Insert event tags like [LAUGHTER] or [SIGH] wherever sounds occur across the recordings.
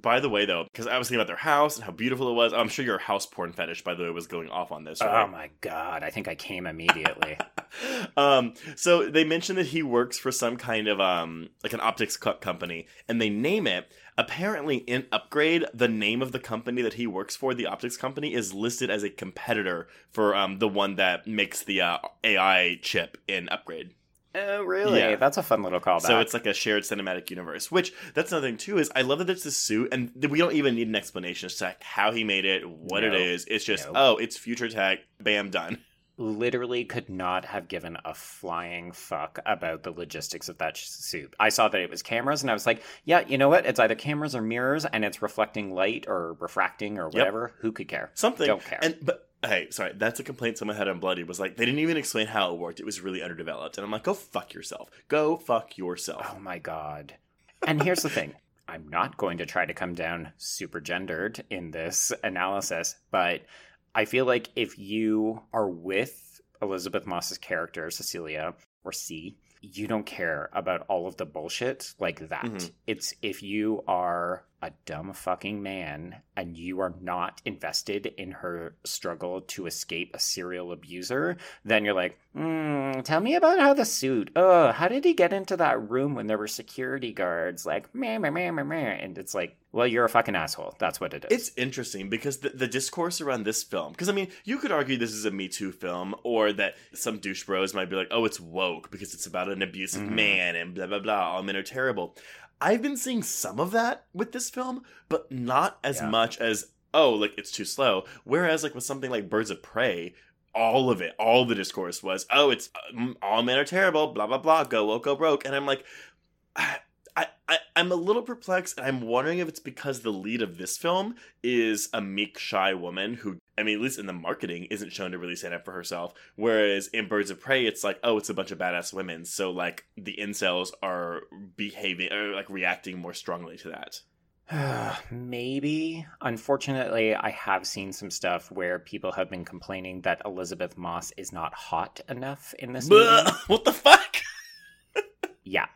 By the way, though, because I was thinking about their house and how beautiful it was, I'm sure your house porn fetish, by the way, was going off on this. Right? Oh my god, I think I came immediately. [LAUGHS] um, so they mentioned that he works for some kind of um, like an optics co- company, and they name it. Apparently, in Upgrade, the name of the company that he works for, the optics company, is listed as a competitor for um, the one that makes the uh, AI chip in Upgrade. Oh, really? Yeah. That's a fun little callback. So it's like a shared cinematic universe. Which that's another thing too is I love that it's a suit, and we don't even need an explanation as to how he made it, what it No. is. It's just No. oh, it's future tech. Bam, done. literally could not have given a flying fuck about the logistics of that sh- suit. I saw that it was cameras, and I was like, yeah, you know what? It's either cameras or mirrors, and it's reflecting light or refracting or whatever. Who could care? Something. Don't care. And but hey, sorry, that's a complaint someone had on Bloody was like they didn't even explain how it worked. It was really underdeveloped, and I'm like, go fuck yourself. Go fuck yourself. Oh my god. And here's the thing. [LAUGHS] I'm not going to try to come down super gendered in this analysis, but I feel like if you are with Elisabeth Moss's character, Cecilia, or C, you don't care about all of the bullshit like that. Mhm. It's if you are a dumb fucking man and you are not invested in her struggle to escape a serial abuser, then you're like, mm, tell me about how the suit. Oh, how did he get into that room when there were security guards? Like, meh, meh, meh, meh, meh. And it's like, well, you're a fucking asshole. That's what it is. It's interesting because the, the discourse around this film, because I mean, you could argue this is a Me Too film, or that some douche bros might be like, oh, it's woke because it's about an abusive Mhm. man and blah, blah, blah. All men are terrible. I've been seeing some of that with this film, but not as Yeah. much as, oh, like it's too slow. Whereas, like with something like Birds of Prey, all of it, all the discourse was, oh, it's um, all men are terrible, blah, blah, blah, go woke, go broke. And I'm like, [SIGHS] I'm a little perplexed, and I'm wondering if it's because the lead of this film is a meek, shy woman who, I mean, at least in the marketing, isn't shown to really stand up for herself. Whereas in Birds of Prey, it's like, oh, it's a bunch of badass women. So, like, the incels are behaving, or like reacting more strongly to that. [SIGHS] Maybe. Unfortunately, I have seen some stuff where people have been complaining that Elisabeth Moss is not hot enough in this movie. [LAUGHS] What the fuck? [LAUGHS] Yeah.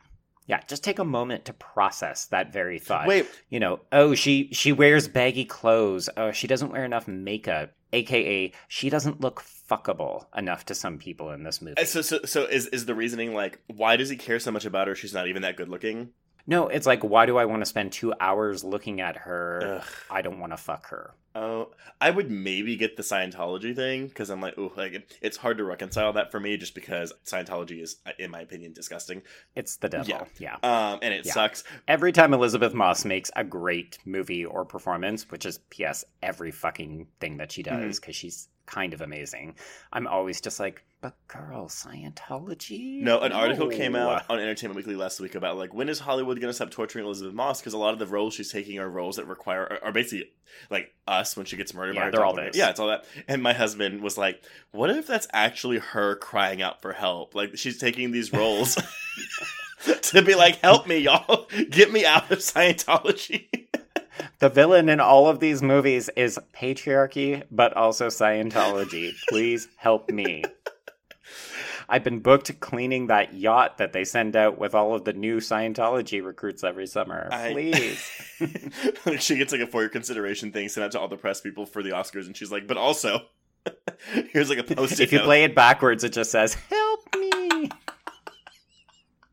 Yeah, just take a moment to process that very thought. Wait, You know, oh, she she wears baggy clothes. Oh, she doesn't wear enough makeup. AKA, she doesn't look fuckable enough to some people in this movie. Uh, so, so, so is, is the reasoning like, why does he care so much about her? She's not even that good looking? No, it's like, why do I want to spend two hours looking at her? Ugh. I don't want to fuck her. Oh, I would maybe get the Scientology thing because I'm like, oh, like it's hard to reconcile that for me just because Scientology is, in my opinion, disgusting. It's the devil. Yeah. yeah. Um, and it Yeah. sucks. Every time Elisabeth Moss makes a great movie or performance, which is PS every fucking thing that she Mm-hmm. does because she's kind of amazing, I'm always just like, but girl, Scientology. No, an article came out on Entertainment Weekly last week about like when is Hollywood going to stop torturing Elisabeth Moss? Because a lot of the roles she's taking are roles that require are, are basically like us when she gets murdered. by Yeah, her they're all this. Yeah, it's all that. And my husband was like, "What if that's actually her crying out for help? Like she's taking these roles." [LAUGHS] [LAUGHS] to be like, help me, y'all, get me out of Scientology. The villain in all of these movies is patriarchy, but also Scientology. Please help me. I've been booked cleaning that yacht that they send out with all of the new Scientology recruits every summer. [LAUGHS] Please. Like, she gets like a for your consideration thing sent out to all the press people for the Oscars, and she's like, but also, [LAUGHS] here's like a post. if you play it backwards, it just says, Help me.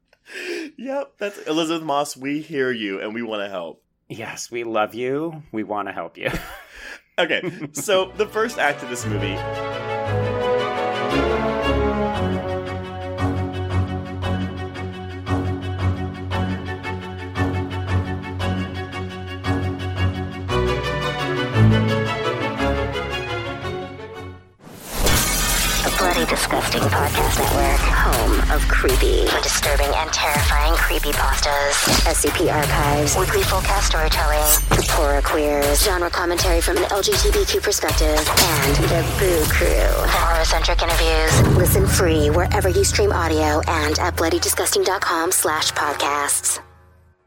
[LAUGHS] yep, that's Elisabeth Moss. We hear you, and we want to help. Yes, we love you. We want to help you. [LAUGHS] Okay, so the first act of this movie. A bloody Bloody Disgusting Podcast Network, home of creepy, disturbing, and terrifying creepy pastas. SCP archives, weekly full cast storytelling, horror queers, genre commentary from an LGBTQ perspective, and the Boo Crew. For horror-centric interviews, listen free wherever you stream audio and at bloodydisgusting.com slash podcasts.